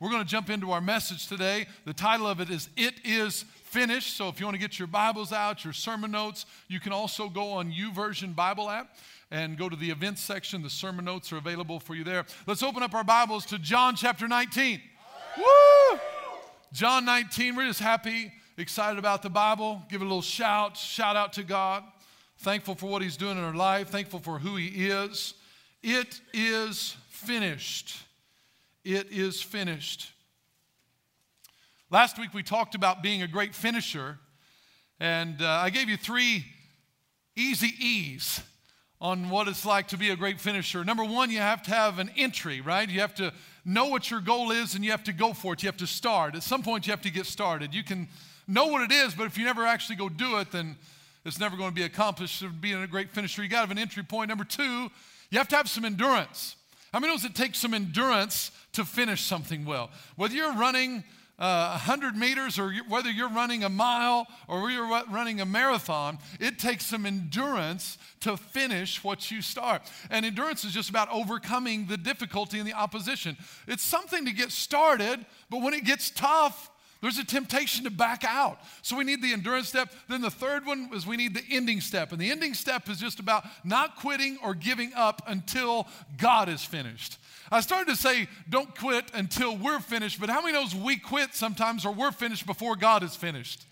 we're going to jump into our message today. The title of it is It Is Finished. So if you want to get your Bibles out, your sermon notes, you can also go on YouVersion Bible app and go to the events section. The sermon notes are available for you there. Let's open up our Bibles to John chapter 19. Woo! John 19, we're just happy, excited about the Bible. Give a little shout, shout out to God. Thankful for what He's doing in our life, thankful for who He is. It is finished. It is finished. Last week we talked about being a great finisher, and uh, I gave you three easy E's on what it's like to be a great finisher. Number one, you have to have an entry, right? You have to know what your goal is and you have to go for it. You have to start. At some point, you have to get started. You can know what it is, but if you never actually go do it, then it's never going to be accomplished. Being a great finisher, you got to have an entry point. Number two, you have to have some endurance. How many knows it takes some endurance to finish something well? Whether you're running uh, 100 meters or whether you're running a mile or you're running a marathon, it takes some endurance to finish what you start. And endurance is just about overcoming the difficulty and the opposition. It's something to get started, but when it gets tough, there's a temptation to back out. So we need the endurance step. Then the third one is we need the ending step. And the ending step is just about not quitting or giving up until God is finished. I started to say, don't quit until we're finished, but how many knows we quit sometimes or we're finished before God is finished?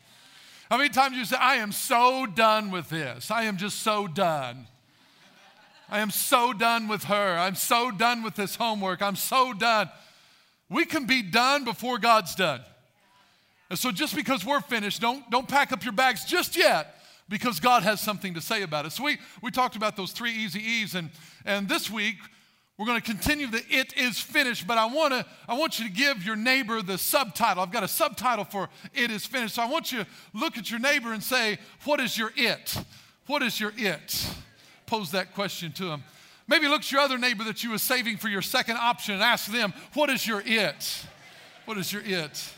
How many times you say, I am so done with this? I am just so done. I am so done with her. I'm so done with this homework. I'm so done. We can be done before God's done. And so just because we're finished, don't, don't pack up your bags just yet because God has something to say about it. So we, we talked about those three easy E's, and, and this week we're going to continue the it is finished, but I want to I want you to give your neighbor the subtitle. I've got a subtitle for it is finished. So I want you to look at your neighbor and say, "What is your it? What is your it?" Pose that question to him. Maybe look at your other neighbor that you were saving for your second option and ask them, "What is your it? What is your it?"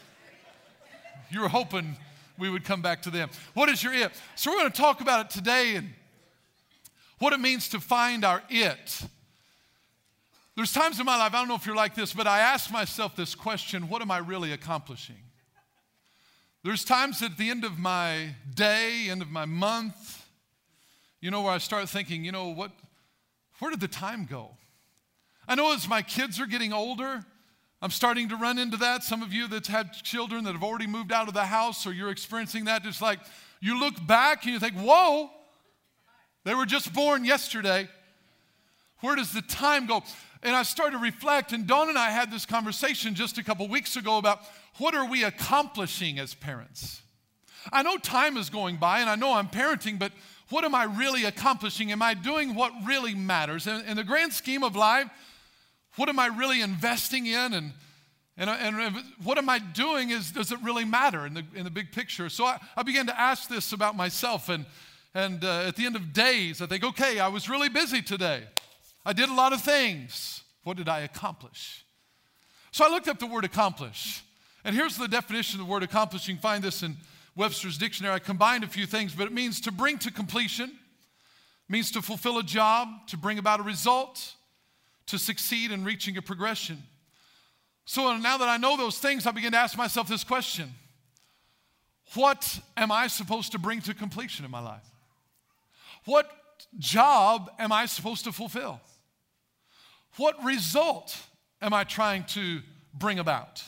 You were hoping we would come back to them. What is your it? So we're going to talk about it today and what it means to find our it. There's times in my life, I don't know if you're like this, but I ask myself this question what am I really accomplishing? There's times at the end of my day, end of my month, you know, where I start thinking, you know, what, where did the time go? I know as my kids are getting older, I'm starting to run into that. Some of you that's had children that have already moved out of the house, or you're experiencing that, just like you look back and you think, whoa, they were just born yesterday. Where does the time go? And I started to reflect, and Dawn and I had this conversation just a couple weeks ago about what are we accomplishing as parents? I know time is going by, and I know I'm parenting, but what am I really accomplishing? Am I doing what really matters? In the grand scheme of life, what am I really investing in? And, and, and what am I doing is, does it really matter in the, in the big picture? So I, I began to ask this about myself. And, and uh, at the end of days, I think, okay, I was really busy today. I did a lot of things. What did I accomplish? So I looked up the word accomplish. And here's the definition of the word accomplish. You can find this in Webster's dictionary. I combined a few things, but it means to bring to completion, means to fulfill a job, to bring about a result, to succeed in reaching a progression. So now that I know those things, I begin to ask myself this question What am I supposed to bring to completion in my life? What job am I supposed to fulfill? What result am I trying to bring about?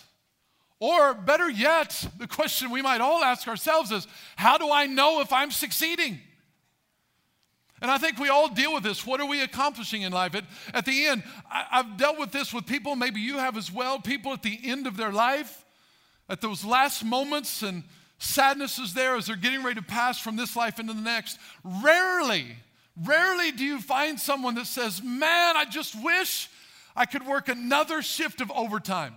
Or better yet, the question we might all ask ourselves is How do I know if I'm succeeding? And I think we all deal with this. What are we accomplishing in life? At, at the end, I, I've dealt with this with people, maybe you have as well, people at the end of their life, at those last moments, and sadness is there as they're getting ready to pass from this life into the next. Rarely, rarely do you find someone that says, Man, I just wish I could work another shift of overtime.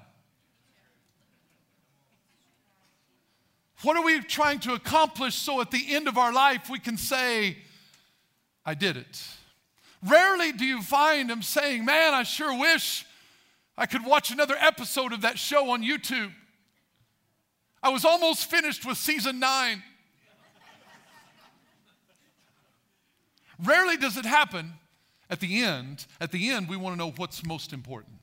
What are we trying to accomplish so at the end of our life we can say, I did it. Rarely do you find him saying, Man, I sure wish I could watch another episode of that show on YouTube. I was almost finished with season nine. Rarely does it happen at the end. At the end, we want to know what's most important.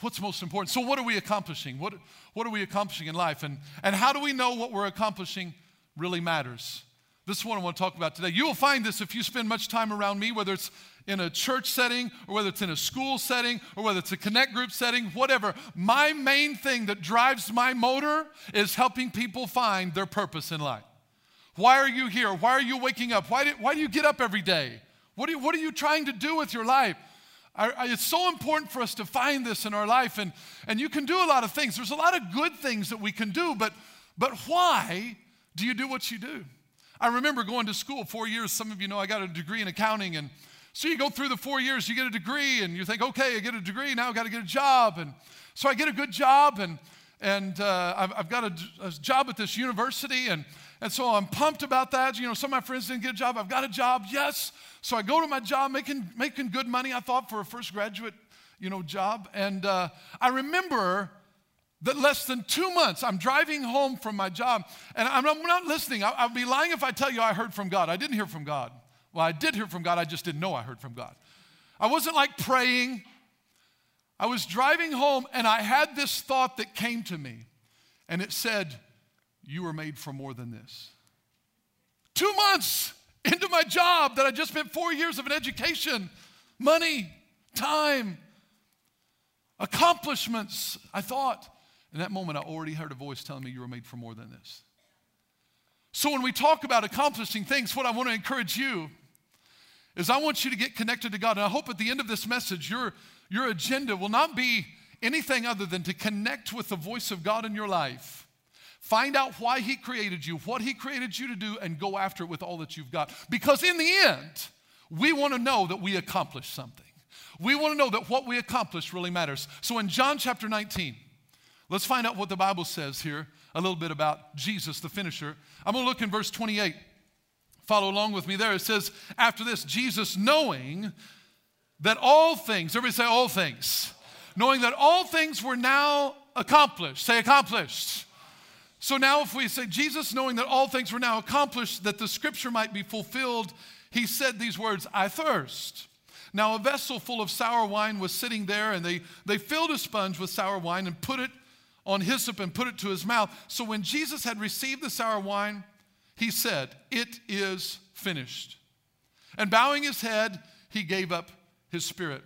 what's most important. So, what are we accomplishing? What, what are we accomplishing in life? And, and how do we know what we're accomplishing really matters? This is what I want to talk about today. You will find this if you spend much time around me, whether it's in a church setting or whether it's in a school setting or whether it's a connect group setting, whatever. My main thing that drives my motor is helping people find their purpose in life. Why are you here? Why are you waking up? Why do, why do you get up every day? What, you, what are you trying to do with your life? I, I, it's so important for us to find this in our life, and, and you can do a lot of things. There's a lot of good things that we can do, but, but why do you do what you do? I remember going to school four years. Some of you know I got a degree in accounting, and so you go through the four years, you get a degree, and you think, okay, I get a degree, now I got to get a job. And so I get a good job, and, and uh, I've, I've, got a, a job at this university, and, and so I'm pumped about that. You know, some of my friends didn't get a job. I've got a job, yes. So I go to my job making, making good money, I thought, for a first graduate, you know, job. And uh, I remember that less than two months, I'm driving home from my job, and I'm, not listening. I, I'd be lying if I tell you I heard from God. I didn't hear from God. Well, I did hear from God, I just didn't know I heard from God. I wasn't like praying. I was driving home and I had this thought that came to me, and it said, You were made for more than this. Two months into my job that I just spent four years of an education, money, time, accomplishments, I thought. In that moment, I already heard a voice telling me you were made for more than this. So, when we talk about accomplishing things, what I want to encourage you is I want you to get connected to God. And I hope at the end of this message, your, your agenda will not be anything other than to connect with the voice of God in your life. Find out why He created you, what He created you to do, and go after it with all that you've got. Because in the end, we want to know that we accomplished something. We want to know that what we accomplished really matters. So in John chapter 19, let's find out what the Bible says here a little bit about Jesus, the finisher. I'm going to look in verse 28. Follow along with me there. It says, after this, Jesus knowing that all things, everybody say all things, knowing that all things were now accomplished. Say accomplished. So now, if we say Jesus knowing that all things were now accomplished, that the scripture might be fulfilled, he said these words I thirst. Now, a vessel full of sour wine was sitting there, and they, they filled a sponge with sour wine and put it on hyssop and put it to his mouth. So when Jesus had received the sour wine, he said, It is finished. And bowing his head, he gave up his spirit.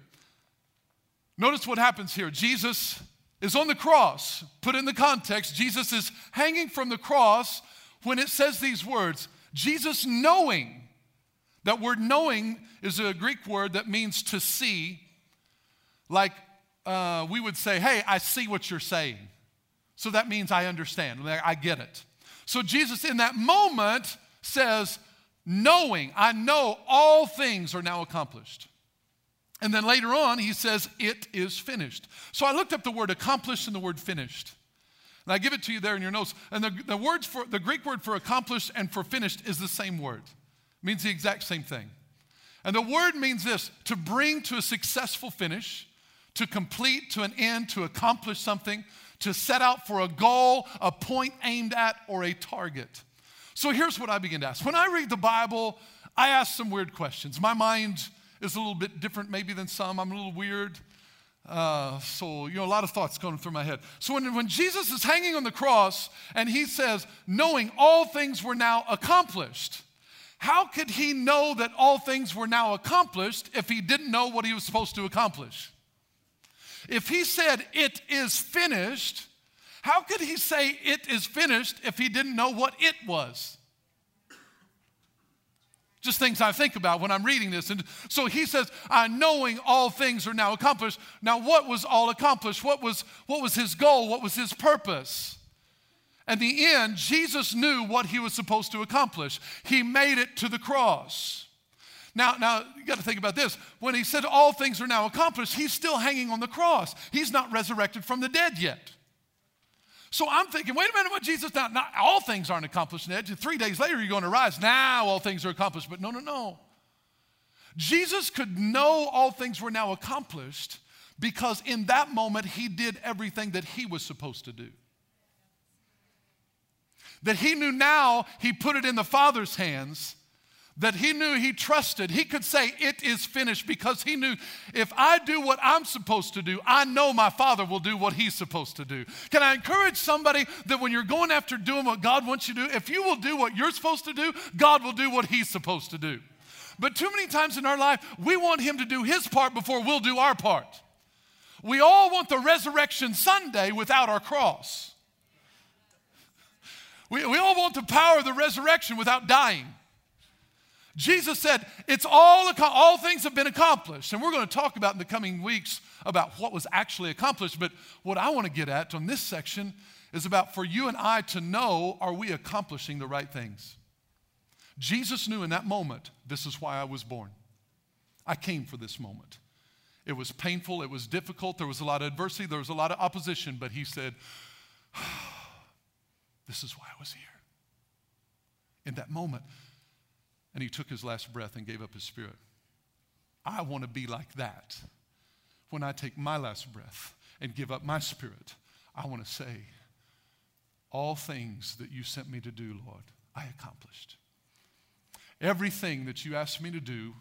Notice what happens here. Jesus is on the cross. Put in the context, Jesus is hanging from the cross when it says these words Jesus knowing. That word knowing is a Greek word that means to see. Like uh, we would say, Hey, I see what you're saying. So that means I understand, I get it. So Jesus, in that moment, says, knowing, I know all things are now accomplished. And then later on, he says, it is finished. So I looked up the word accomplished and the word finished. And I give it to you there in your notes. And the, the words for the Greek word for accomplished and for finished is the same word. It means the exact same thing. And the word means this to bring to a successful finish, to complete, to an end, to accomplish something, to set out for a goal, a point aimed at, or a target. So here's what I begin to ask. When I read the Bible, I ask some weird questions. My mind is a little bit different, maybe, than some. I'm a little weird. Uh, so, you know, a lot of thoughts going through my head. So, when, when Jesus is hanging on the cross and he says, knowing all things were now accomplished, how could he know that all things were now accomplished if he didn't know what he was supposed to accomplish? If he said, It is finished, how could he say it is finished if he didn't know what it was? Just things I think about when I'm reading this. And so he says, I knowing all things are now accomplished. Now, what was all accomplished? What was, what was his goal? What was his purpose? At the end, Jesus knew what he was supposed to accomplish. He made it to the cross. Now, now you got to think about this. When he said all things are now accomplished, he's still hanging on the cross. He's not resurrected from the dead yet. So I'm thinking, wait a minute, what Jesus now, not all things aren't accomplished yet. Three days later, you're going to rise. Now all things are accomplished. But no, no, no. Jesus could know all things were now accomplished because in that moment he did everything that he was supposed to do. That he knew now he put it in the Father's hands that he knew he trusted, he could say, It is finished because he knew if I do what I'm supposed to do, I know my Father will do what he's supposed to do. Can I encourage somebody that when you're going after doing what God wants you to do, if you will do what you're supposed to do, God will do what he's supposed to do. But too many times in our life, we want him to do his part before we'll do our part. We all want the resurrection Sunday without our cross. We, we all want the power of the resurrection without dying. Jesus said, It's all, all things have been accomplished. And we're going to talk about in the coming weeks about what was actually accomplished. But what I want to get at on this section is about for you and I to know are we accomplishing the right things? Jesus knew in that moment, this is why I was born. I came for this moment. It was painful, it was difficult, there was a lot of adversity, there was a lot of opposition, but he said, ah, This is why I was here. In that moment, and he took his last breath and gave up his spirit. I want to be like that. When I take my last breath and give up my spirit, I want to say, All things that you sent me to do, Lord, I accomplished. Everything that you asked me to do,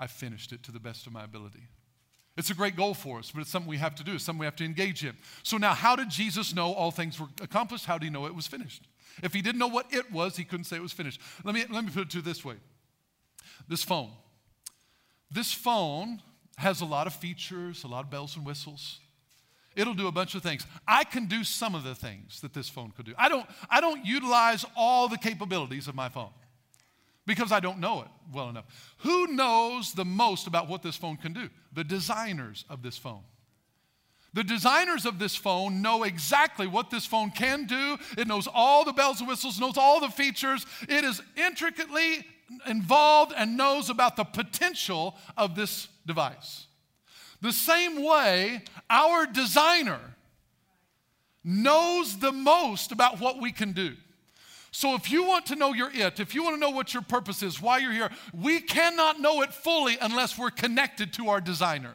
I finished it to the best of my ability. It's a great goal for us, but it's something we have to do. It's something we have to engage in. So now, how did Jesus know all things were accomplished? How did he know it was finished? If he didn't know what it was, he couldn't say it was finished. Let me, let me put it to this way this phone. This phone has a lot of features, a lot of bells and whistles. It'll do a bunch of things. I can do some of the things that this phone could do. I don't, I don't utilize all the capabilities of my phone because I don't know it well enough. Who knows the most about what this phone can do? The designers of this phone. The designers of this phone know exactly what this phone can do. It knows all the bells and whistles, knows all the features. It is intricately involved and knows about the potential of this device. The same way, our designer knows the most about what we can do. So, if you want to know your it, if you want to know what your purpose is, why you're here, we cannot know it fully unless we're connected to our designer.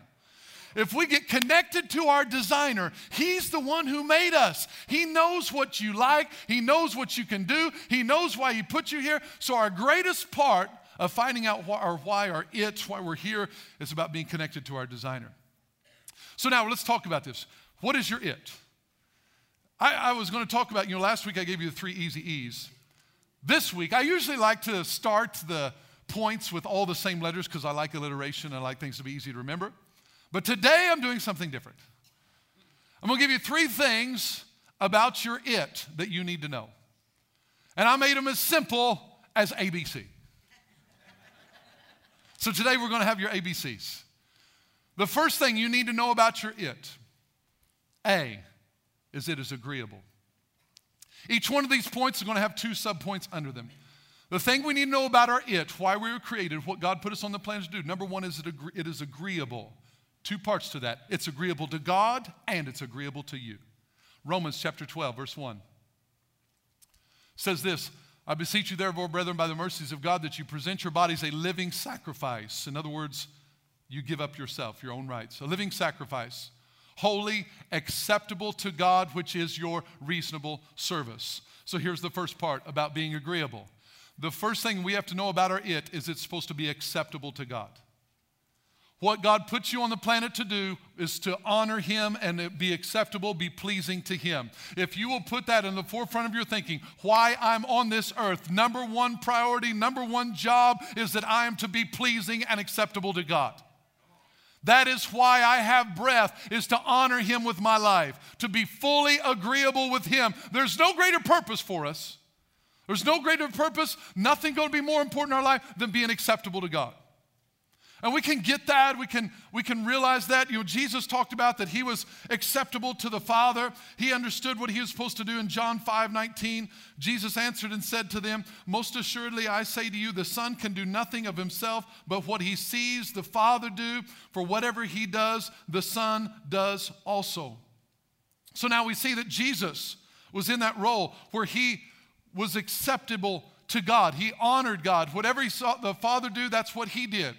If we get connected to our designer, he's the one who made us. He knows what you like, he knows what you can do, he knows why he put you here. So, our greatest part of finding out why, or why or it's why we're here is about being connected to our designer. So, now let's talk about this. What is your it? I, I was going to talk about, you know, last week I gave you the three easy E's. This week, I usually like to start the points with all the same letters because I like alliteration. I like things to be easy to remember. But today I'm doing something different. I'm going to give you three things about your it that you need to know. And I made them as simple as ABC. so today we're going to have your ABCs. The first thing you need to know about your it A is it is agreeable. Each one of these points is going to have two subpoints under them. The thing we need to know about our it, why we were created, what God put us on the planet to do, number one is it, agree, it is agreeable. Two parts to that it's agreeable to God and it's agreeable to you. Romans chapter 12, verse 1 says this I beseech you, therefore, brethren, by the mercies of God, that you present your bodies a living sacrifice. In other words, you give up yourself, your own rights, a living sacrifice, holy, acceptable to God, which is your reasonable service. So here's the first part about being agreeable. The first thing we have to know about our it is it's supposed to be acceptable to God. What God puts you on the planet to do is to honor Him and be acceptable, be pleasing to Him. If you will put that in the forefront of your thinking, why I'm on this earth, number one priority, number one job is that I am to be pleasing and acceptable to God. That is why I have breath, is to honor Him with my life, to be fully agreeable with Him. There's no greater purpose for us. There's no greater purpose, nothing going to be more important in our life than being acceptable to God. And we can get that. We can, we can realize that. You know, Jesus talked about that he was acceptable to the Father. He understood what he was supposed to do in John 5 19. Jesus answered and said to them, Most assuredly, I say to you, the Son can do nothing of himself, but what he sees the Father do. For whatever he does, the Son does also. So now we see that Jesus was in that role where he was acceptable to God. He honored God. Whatever he saw the Father do, that's what he did.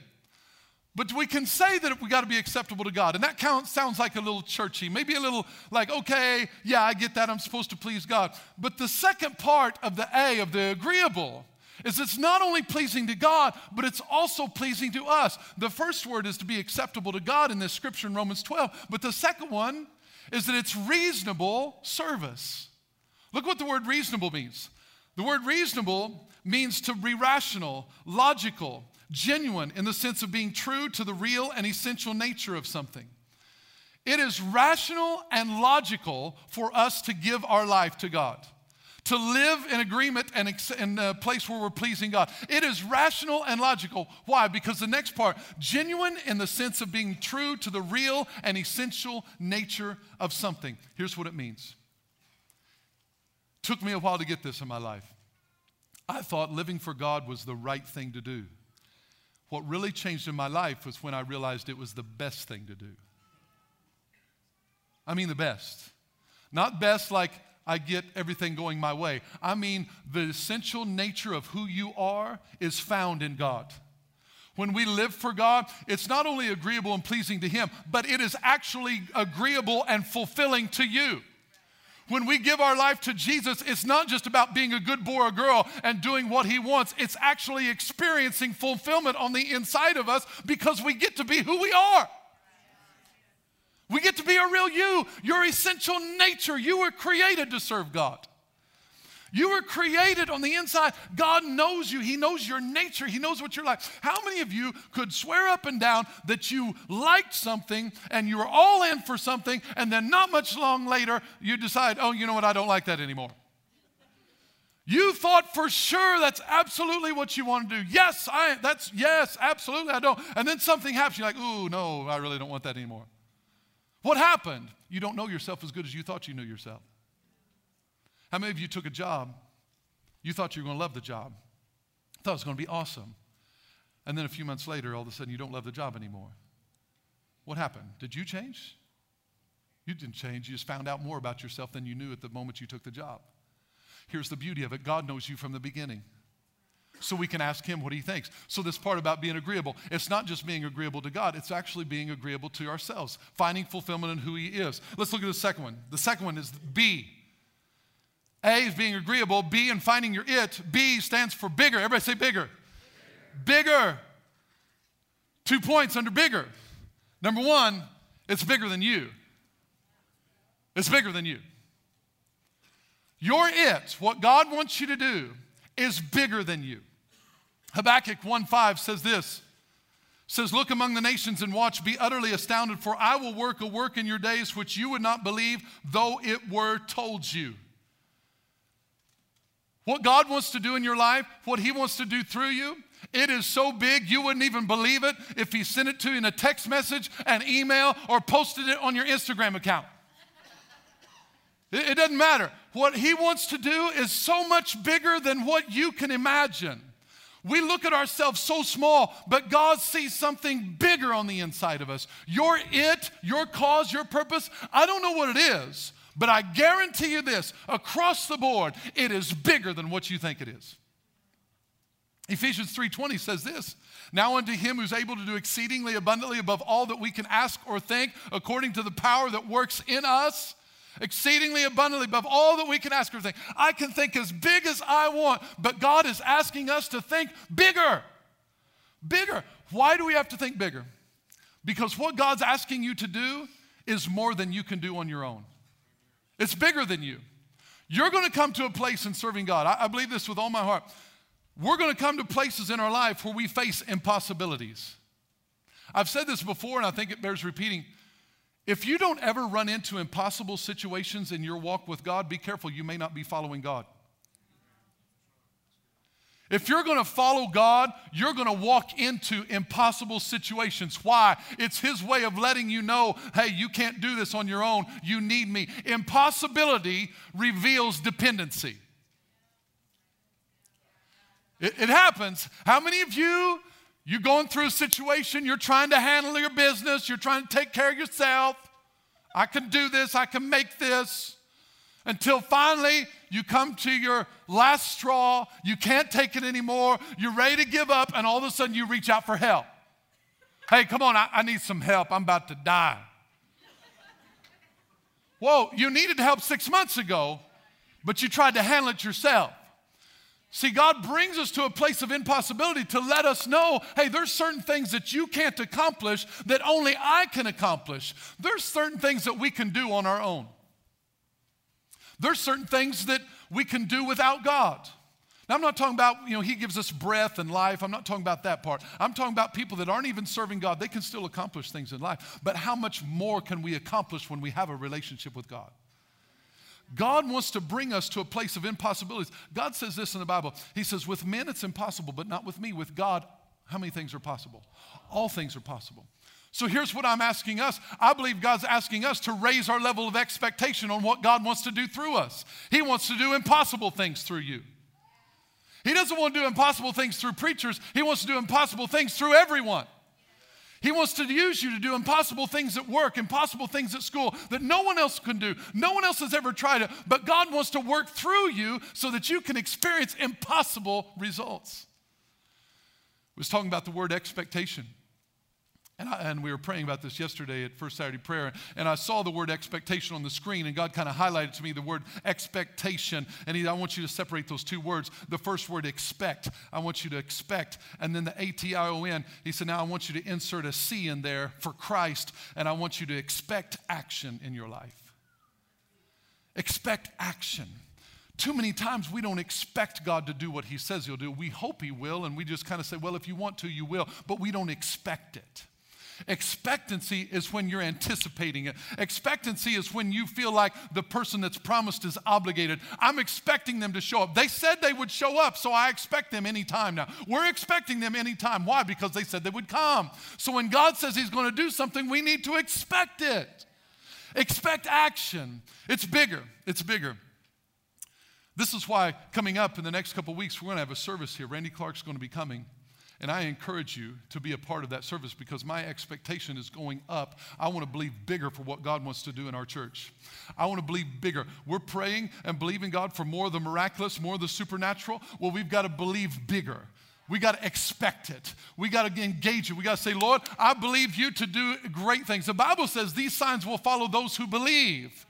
But we can say that we got to be acceptable to God. And that sounds like a little churchy, maybe a little like, okay, yeah, I get that. I'm supposed to please God. But the second part of the A, of the agreeable, is it's not only pleasing to God, but it's also pleasing to us. The first word is to be acceptable to God in this scripture in Romans 12, but the second one is that it's reasonable service. Look what the word reasonable means. The word reasonable means to be rational, logical, genuine in the sense of being true to the real and essential nature of something. It is rational and logical for us to give our life to God, to live in agreement and in a place where we're pleasing God. It is rational and logical. Why? Because the next part, genuine in the sense of being true to the real and essential nature of something. Here's what it means. Took me a while to get this in my life. I thought living for God was the right thing to do. What really changed in my life was when I realized it was the best thing to do. I mean, the best. Not best like I get everything going my way. I mean, the essential nature of who you are is found in God. When we live for God, it's not only agreeable and pleasing to Him, but it is actually agreeable and fulfilling to you. When we give our life to Jesus, it's not just about being a good boy or girl and doing what He wants. It's actually experiencing fulfillment on the inside of us because we get to be who we are. We get to be a real you, your essential nature. You were created to serve God. You were created on the inside. God knows you. He knows your nature. He knows what you're like. How many of you could swear up and down that you liked something and you were all in for something, and then not much long later, you decide, oh, you know what, I don't like that anymore? You thought for sure that's absolutely what you want to do. Yes, I that's yes, absolutely I don't. And then something happens, you're like, ooh, no, I really don't want that anymore. What happened? You don't know yourself as good as you thought you knew yourself. How many of you took a job? You thought you were going to love the job, thought it was going to be awesome. And then a few months later, all of a sudden, you don't love the job anymore. What happened? Did you change? You didn't change. You just found out more about yourself than you knew at the moment you took the job. Here's the beauty of it God knows you from the beginning. So we can ask Him what He thinks. So, this part about being agreeable, it's not just being agreeable to God, it's actually being agreeable to ourselves, finding fulfillment in who He is. Let's look at the second one. The second one is B. A is being agreeable. B in finding your it. B stands for bigger. Everybody say bigger. Bigger. bigger. Two points under bigger. Number one, it's bigger than you. It's bigger than you. Your it, what God wants you to do, is bigger than you. Habakkuk 1:5 says this. Says, Look among the nations and watch, be utterly astounded, for I will work a work in your days which you would not believe, though it were told you. What God wants to do in your life, what He wants to do through you, it is so big you wouldn't even believe it if He sent it to you in a text message, an email, or posted it on your Instagram account. It, doesn't matter. What He wants to do is so much bigger than what you can imagine. We look at ourselves so small, but God sees something bigger on the inside of us. Your it, your cause, your purpose, I don't know what it is, but I guarantee you this across the board, it is bigger than what you think it is. Ephesians 3:20 says this, "Now unto him who's able to do exceedingly abundantly above all that we can ask or think, according to the power that works in us, exceedingly abundantly above all that we can ask or think. I can think as big as I want, but God is asking us to think bigger. Bigger. Why do we have to think bigger? Because what God's asking you to do is more than you can do on your own. It's bigger than you. You're going to come to a place in serving God. I, I believe this with all my heart. We're going to come to places in our life where we face impossibilities. I've said this before, and I think it bears repeating. If you don't ever run into impossible situations in your walk with God, be careful, you may not be following God. If you're going to follow God, you're going to walk into impossible situations. Why? It's His way of letting you know hey, you can't do this on your own. You need me. Impossibility reveals dependency. It, it happens. How many of you, you're going through a situation, you're trying to handle your business, you're trying to take care of yourself. I can do this, I can make this until finally you come to your last straw, you can't take it anymore, you're ready to give up, and all of a sudden you reach out for help. Hey, come on, I, I need some help. I'm about to die. Whoa, you needed help six months ago, but you tried to handle it yourself. See, God brings us to a place of impossibility to let us know hey, there's certain things that you can't accomplish that only I can accomplish. There's certain things that we can do on our own. There's certain things that we can do without God. Now, I'm not talking about, you know, He gives us breath and life. I'm not talking about that part. I'm talking about people that aren't even serving God. They can still accomplish things in life. But how much more can we accomplish when we have a relationship with God? God wants to bring us to a place of impossibilities. God says this in the Bible. He says, With men it's impossible, but not with me. With God, how many things are possible? All things are possible. So here's what I'm asking us. I believe God's asking us to raise our level of expectation on what God wants to do through us. He wants to do impossible things through you. He doesn't want to do impossible things through preachers, He wants to do impossible things through everyone. He wants to use you to do impossible things at work, impossible things at school that no one else can do. No one else has ever tried it, but God wants to work through you so that you can experience impossible results. I was talking about the word expectation. And, I, and, we were praying about this yesterday at First Saturday Prayer, and I saw the word expectation on the screen, and God kind of highlighted to me the word expectation. And he, I want you to separate those two words. The first word, expect, I want you to expect. And then the A T I O N, he said, now I want you to insert a C in there for Christ, and I want you to expect action in your life. Expect action. Too many times we don't expect God to do what He says He'll do. We hope He will, and we just kind of say, well, if you want to, you will, but we don't expect it. Expectancy is when you're anticipating it. Expectancy is when you feel like the person that's promised is obligated. I'm expecting them to show up. They said they would show up, so I expect them anytime now. We're expecting them anytime. Why? Because they said they would come. So when God says He's going to do something, we need to expect it. Expect action. It's bigger. It's bigger. This is why coming up in the next couple weeks, we're going to have a service here. Randy Clark's going to be coming. And I encourage you to be a part of that service because my expectation is going up. I want to believe bigger for what God wants to do in our church. I want to believe bigger. We're praying and believing God for more of the miraculous, more of the supernatural. Well, we've got to believe bigger. We got to expect it. We got to engage it. We got to say, Lord, I believe you to do great things. The Bible says these signs will follow those who believe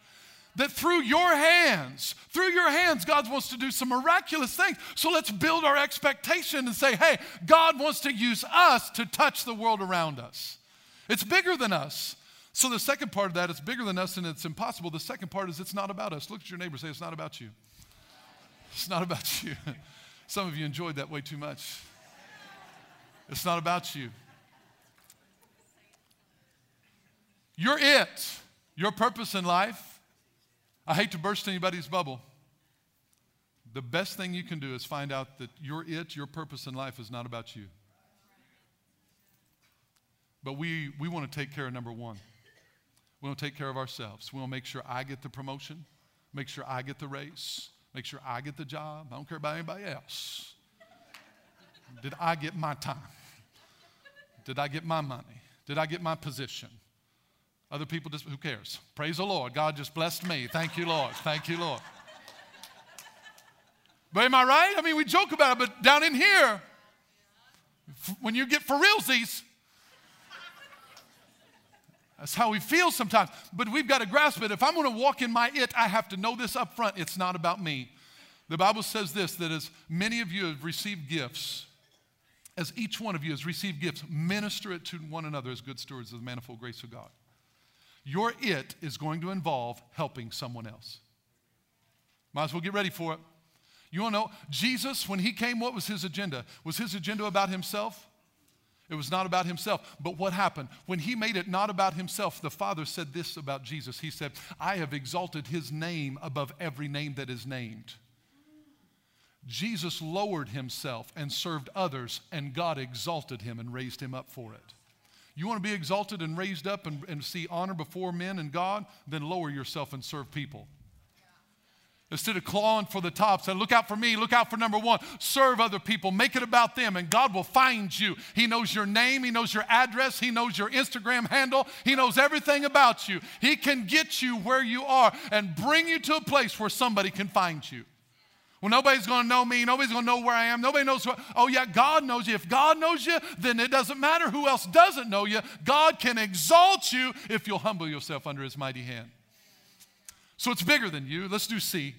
that through your hands, through your hands, God wants to do some miraculous things. So let's build our expectation and say, hey, God wants to use us to touch the world around us. It's bigger than us. So the second part of that, it's bigger than us and it's impossible. The second part is it's not about us. Look at your neighbor say, it's not about you. It's not about you. Some of you enjoyed that way too much. It's not about you. You're it. Your purpose in life I hate to burst anybody's bubble. The best thing you can do is find out that your it, your purpose in life is not about you. But we, we want to take care of number one. We want to take care of ourselves. We want to make sure I get the promotion, make sure I get the raise, make sure I get the job. I don't care about anybody else. Did I get my time? Did I get my money? Did I get my position? Other people just, who cares? Praise the Lord. God just blessed me. Thank you, Lord. Thank you, Lord. But am I right? I mean, we joke about it, but down in here, when you get for realsies, that's how we feel sometimes. But we've got to grasp it. If I'm going to walk in my it, I have to know this up front. It's not about me. The Bible says this that as many of you have received gifts, as each one of you has received gifts, minister it to one another as good stewards of the manifold grace of God. Your it is going to involve helping someone else. Might as well get ready for it. You want to know, Jesus, when he came, what was his agenda? Was his agenda about himself? It was not about himself. But what happened? When he made it not about himself, the Father said this about Jesus. He said, I have exalted his name above every name that is named. Jesus lowered himself and served others, and God exalted him and raised him up for it. You want to be exalted and raised up and, and see honor before men and God? Then lower yourself and serve people. Instead of clawing for the top, say, look out for me, look out for number one. Serve other people, make it about them, and God will find you. He knows your name, He knows your address, He knows your Instagram handle, He knows everything about you. He can get you where you are and bring you to a place where somebody can find you. Well, nobody's going to know me. Nobody's going to know where I am. Nobody knows what. Oh, yeah, God knows you. If God knows you, then it doesn't matter who else doesn't know you. God can exalt you if you'll humble yourself under his mighty hand. So it's bigger than you. Let's do C.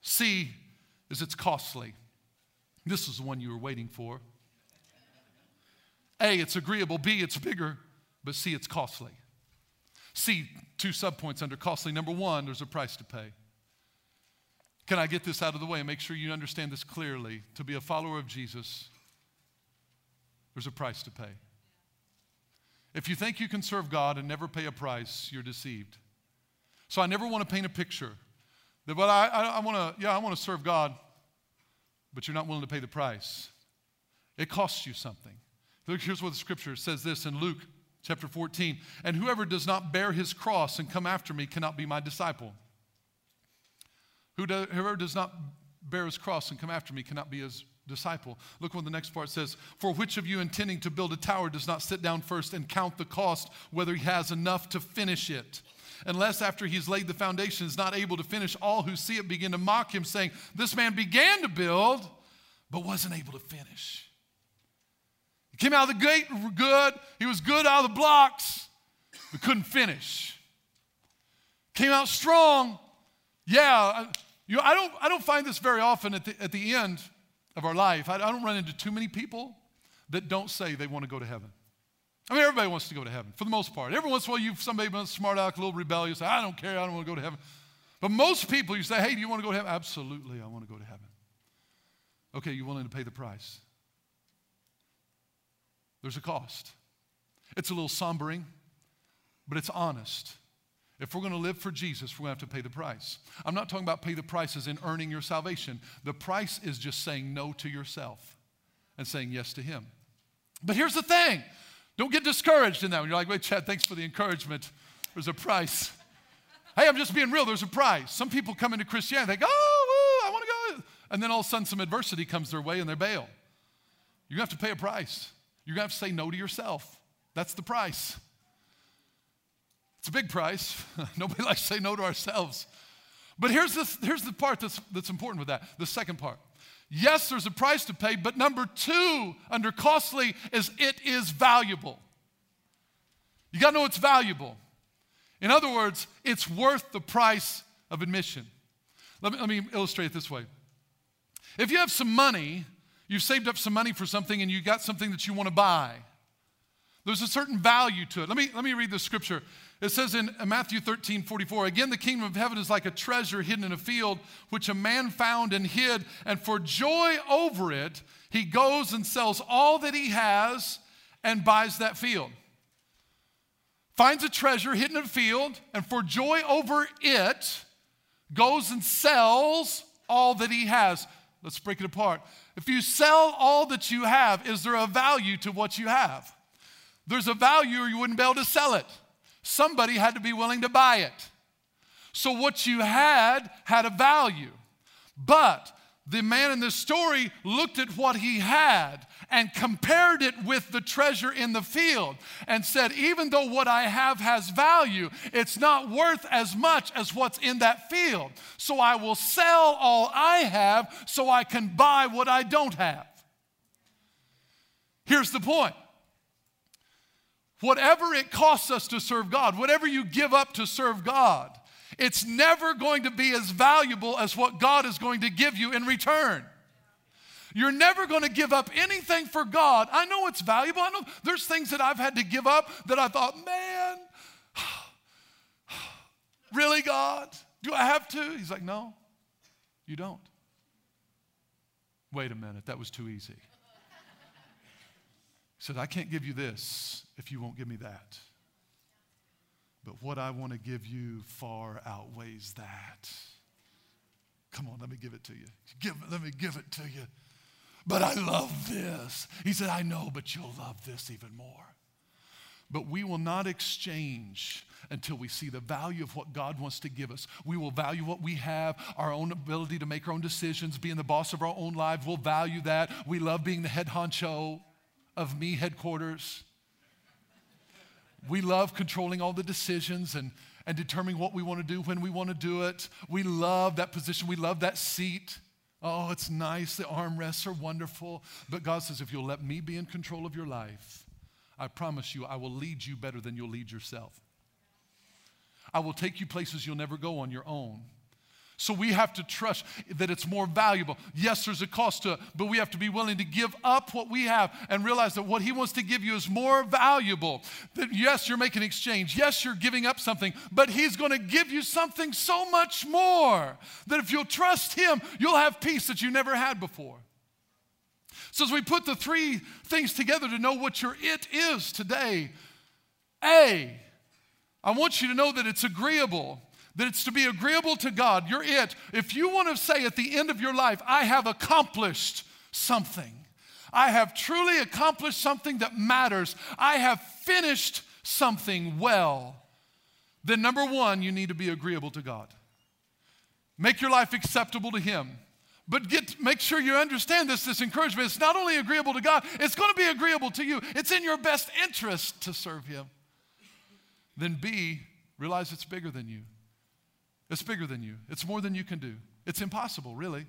C is it's costly. This is the one you were waiting for. A, it's agreeable. B, it's bigger. But C, it's costly. C, two subpoints under costly. Number one, there's a price to pay. Can I get this out of the way and make sure you understand this clearly? To be a follower of Jesus, there's a price to pay. If you think you can serve God and never pay a price, you're deceived. So I never want to paint a picture that, well, I, I, I want to, yeah, I want to serve God, but you're not willing to pay the price. It costs you something. Look, here's what the scripture says this in Luke chapter 14. And whoever does not bear his cross and come after me cannot be my disciple. Whoever does not bear his cross and come after me cannot be his disciple. Look what the next part says. For which of you intending to build a tower does not sit down first and count the cost, whether he has enough to finish it? Unless after he's laid the foundation is not able to finish, all who see it begin to mock him, saying, This man began to build, but wasn't able to finish. He came out of the gate good, he was good out of the blocks, but couldn't finish. Came out strong, yeah. You know, I, don't, I don't find this very often at the, at the end of our life. I, I don't run into too many people that don't say they want to go to heaven. I mean, everybody wants to go to heaven for the most part. Every once in a while, you've somebody smart aleck, a little rebellious, I don't care, I don't want to go to heaven. But most people, you say, hey, do you want to go to heaven? Absolutely, I want to go to heaven. Okay, you willing to pay the price? There's a cost. It's a little sombering, but it's honest. If we're going to live for Jesus, we're going to have to pay the price. I'm not talking about pay the prices in earning your salvation. The price is just saying no to yourself and saying yes to Him. But here's the thing don't get discouraged in that. When you're like, wait, Chad, thanks for the encouragement. There's a price. hey, I'm just being real. There's a price. Some people come into Christianity, they go, oh, woo, I want to go. And then all of a sudden, some adversity comes their way and they bail. You're going to have to pay a price. You're going to have to say no to yourself. That's the price. It's a big price. Nobody likes to say no to ourselves. But here's, this, here's the part that's, that's important with that the second part. Yes, there's a price to pay, but number two, under costly, is it is valuable. You got to know it's valuable. In other words, it's worth the price of admission. Let me, let me illustrate it this way. If you have some money, you've saved up some money for something and you got something that you want to buy, there's a certain value to it. Let me, let me read the scripture. It says in Matthew 13, 44, again, the kingdom of heaven is like a treasure hidden in a field, which a man found and hid, and for joy over it, he goes and sells all that he has and buys that field. Finds a treasure hidden in a field, and for joy over it, goes and sells all that he has. Let's break it apart. If you sell all that you have, is there a value to what you have? There's a value, or you wouldn't be able to sell it somebody had to be willing to buy it. So what you had had a value. But the man in this story looked at what he had and compared it with the treasure in the field and said, even though what I have has value, it's not worth as much as what's in that field. So I will sell all I have so I can buy what I don't have. Here's the point Whatever it costs us to serve God, whatever you give up to serve God, it's never going to be as valuable as what God is going to give you in return. You're never going to give up anything for God. I know it's valuable. I know there's things that I've had to give up that I thought, man, really, God? Do I have to? He's like, no, you don't. Wait a minute, that was too easy said, I can't give you this if you won't give me that. But what I want to give you far outweighs that. Come on, let me give it to you. Give, let me give it to you. But I love this. He said, I know, but you'll love this even more. But we will not exchange until we see the value of what God wants to give us. We will value what we have, our own ability to make our own decisions, being the boss of our own lives. We'll value that. We love being the head honcho of me headquarters. We love controlling all the decisions and, and determining what we want to do when we want to do it. We love that position. We love that seat. Oh, it's nice. The armrests are wonderful. But God says, if you'll let me be in control of your life, I promise you, I will lead you better than you'll lead yourself. I will take you places you'll never go on your own. So we have to trust that it's more valuable. Yes, there's a cost to it, but we have to be willing to give up what we have and realize that what He wants to give you is more valuable. That yes, you're making exchange. Yes, you're giving up something, but He's going to give you something so much more that if you'll trust Him, you'll have peace that you never had before. So as we put the three things together to know what your it is today, A, I want you to know that it's agreeable that it's to be agreeable to God. You're it. If you want to say at the end of your life, I have accomplished something, I have truly accomplished something that matters, I have finished something well, then number one, you need to be agreeable to God. Make your life acceptable to Him. But get, make sure you understand this, this encouragement. It's not only agreeable to God, it's going to be agreeable to you. It's in your best interest to serve Him. Then B, realize it's bigger than you. It's bigger than you, it's more than you can do. It's impossible, really.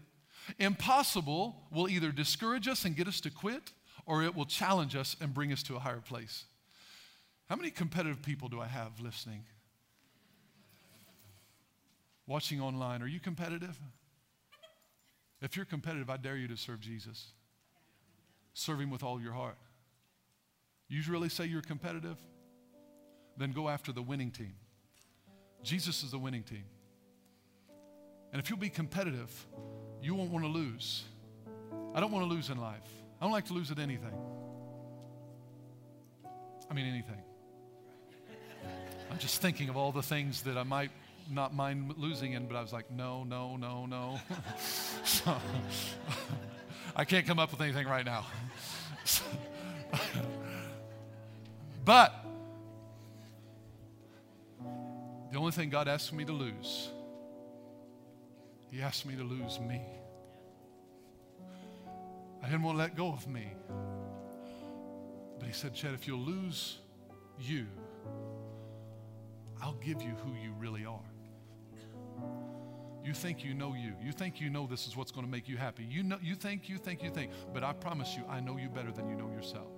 Impossible will either discourage us and get us to quit, or it will challenge us and bring us to a higher place. How many competitive people do I have listening? Watching online, are you competitive? If you're competitive, I dare you to serve Jesus. Serve him with all your heart. You really say you're competitive? Then go after the winning team. Jesus is the winning team. And if you'll be competitive, you won't want to lose. I don't want to lose in life. I don't like to lose at anything. I mean, anything. I'm just thinking of all the things that I might not mind losing in, but I was like, no, no, no, no. so, I can't come up with anything right now. but the only thing God asks me to lose he asked me to lose me. I didn't want to let go of me. But he said, Chad, if you'll lose you, I'll give you who you really are. You think you know you. You think you know this is what's going to make you happy. You know you think, you think, you think. But I promise you, I know you better than you know yourself.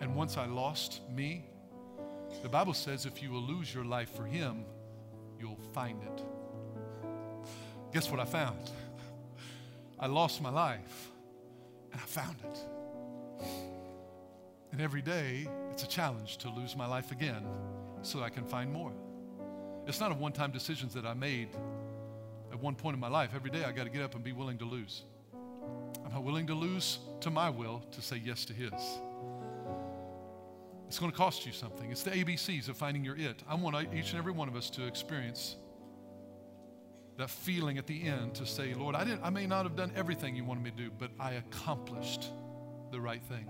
And once I lost me, the Bible says if you will lose your life for him, you'll find it. Guess what I found? I lost my life and I found it. And every day, it's a challenge to lose my life again so I can find more. It's not a one time decisions that I made at one point in my life. Every day, I got to get up and be willing to lose. Am I willing to lose to my will to say yes to His? It's going to cost you something. It's the ABCs of finding your it. I want each and every one of us to experience that feeling at the end to say, Lord, I, didn't, I may not have done everything you wanted me to do, but I accomplished the right thing.